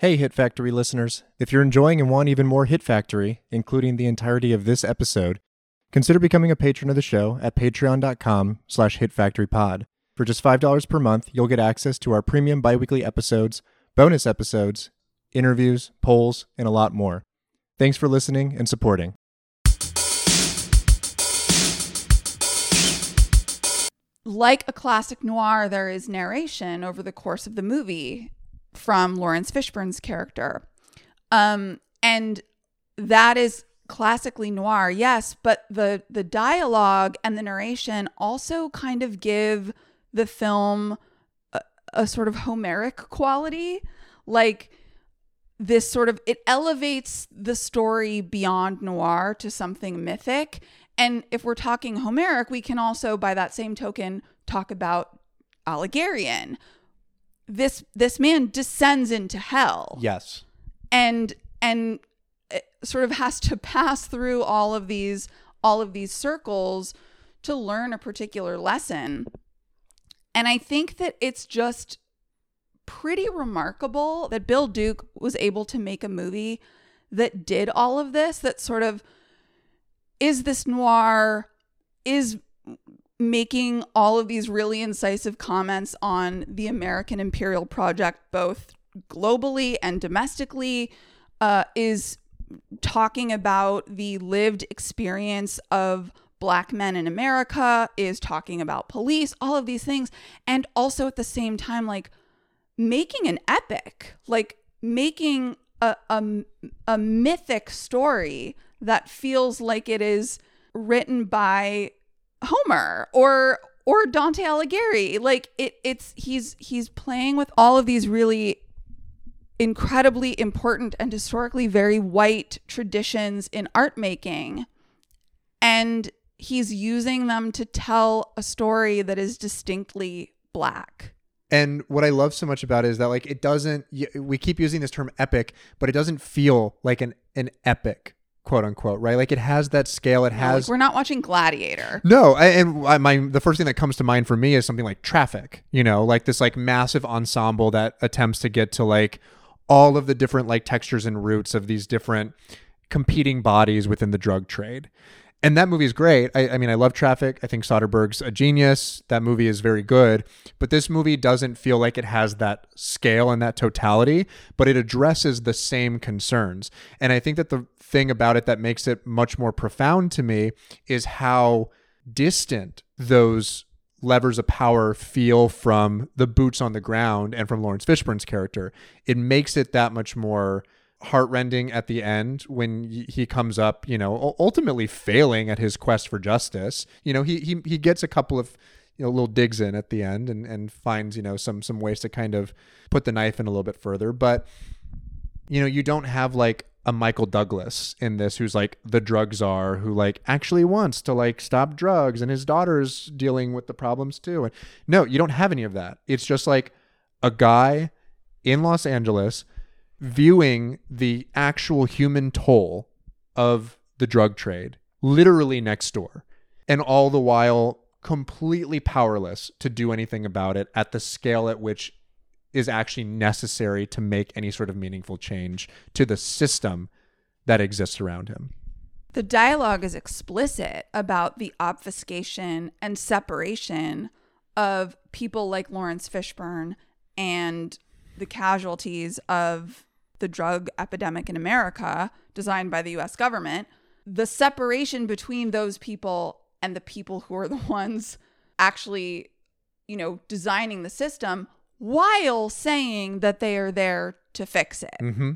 Hey, Hit Factory listeners. If you're enjoying and want even more Hit Factory, including the entirety of this episode, consider becoming a patron of the show at patreon.com slash hitfactorypod. For just $5 per month, you'll get access to our premium biweekly episodes, bonus episodes, interviews, polls, and a lot more. Thanks for listening and supporting. like a classic noir, there is narration over the course of the movie from Laurence Fishburne's character. Um, and that is classically noir, yes, but the the dialogue and the narration also kind of give the film a, a sort of Homeric quality. Like this sort of it elevates the story beyond noir to something mythic and if we're talking Homeric, we can also, by that same token, talk about Alighierian. This this man descends into hell. Yes. And and sort of has to pass through all of these all of these circles to learn a particular lesson. And I think that it's just pretty remarkable that Bill Duke was able to make a movie that did all of this that sort of is this noir is making all of these really incisive comments on the American imperial project, both globally and domestically, uh, is talking about the lived experience of black men in America, is talking about police, all of these things. And also at the same time, like making an epic, like making a, a, a mythic story that feels like it is written by Homer or or Dante Alighieri. Like it it's he's he's playing with all of these really incredibly important and historically very white traditions in art making and he's using them to tell a story that is distinctly black. And what I love so much about it is that like it doesn't we keep using this term epic, but it doesn't feel like an an epic quote unquote, right? Like it has that scale. It has. like we're not watching Gladiator. No, I, and I, my the first thing that comes to mind for me is something like Traffic. You know, like this like massive ensemble that attempts to get to like all of the different like textures and roots of these different competing bodies within the drug trade. And that movie is great. I, I, mean, I love Traffic. I think Soderbergh's a genius. That movie is very good. But this movie doesn't feel like it has that scale and that totality, but it addresses the same concerns. And I think that the thing about it that makes it much more profound to me is how distant those levers of power feel from the boots on the ground and from Laurence Fishburne's character. It makes it that much more heartrending at the end when he comes up, you know, ultimately failing at his quest for justice. You know, he he he gets a couple of you know little digs in at the end and and finds you know some some ways to kind of put the knife in a little bit further, but you know, you don't have like a Michael Douglas in this who's like the drug czar who like actually wants to like stop drugs and his daughter's dealing with the problems too. And no, you don't have any of that. It's just like a guy in Los Angeles viewing the actual human toll of the drug trade literally next door and all the while completely powerless to do anything about it at the scale at which is actually necessary to make any sort of meaningful change to the system that exists around him. The dialogue is explicit about the obfuscation and separation of people like Laurence Fishburne and the casualties of the drug epidemic in America, designed by the US government. The separation between those people and the people who are the ones actually, you know, designing the system while saying that they are there to fix it. Mm-hmm.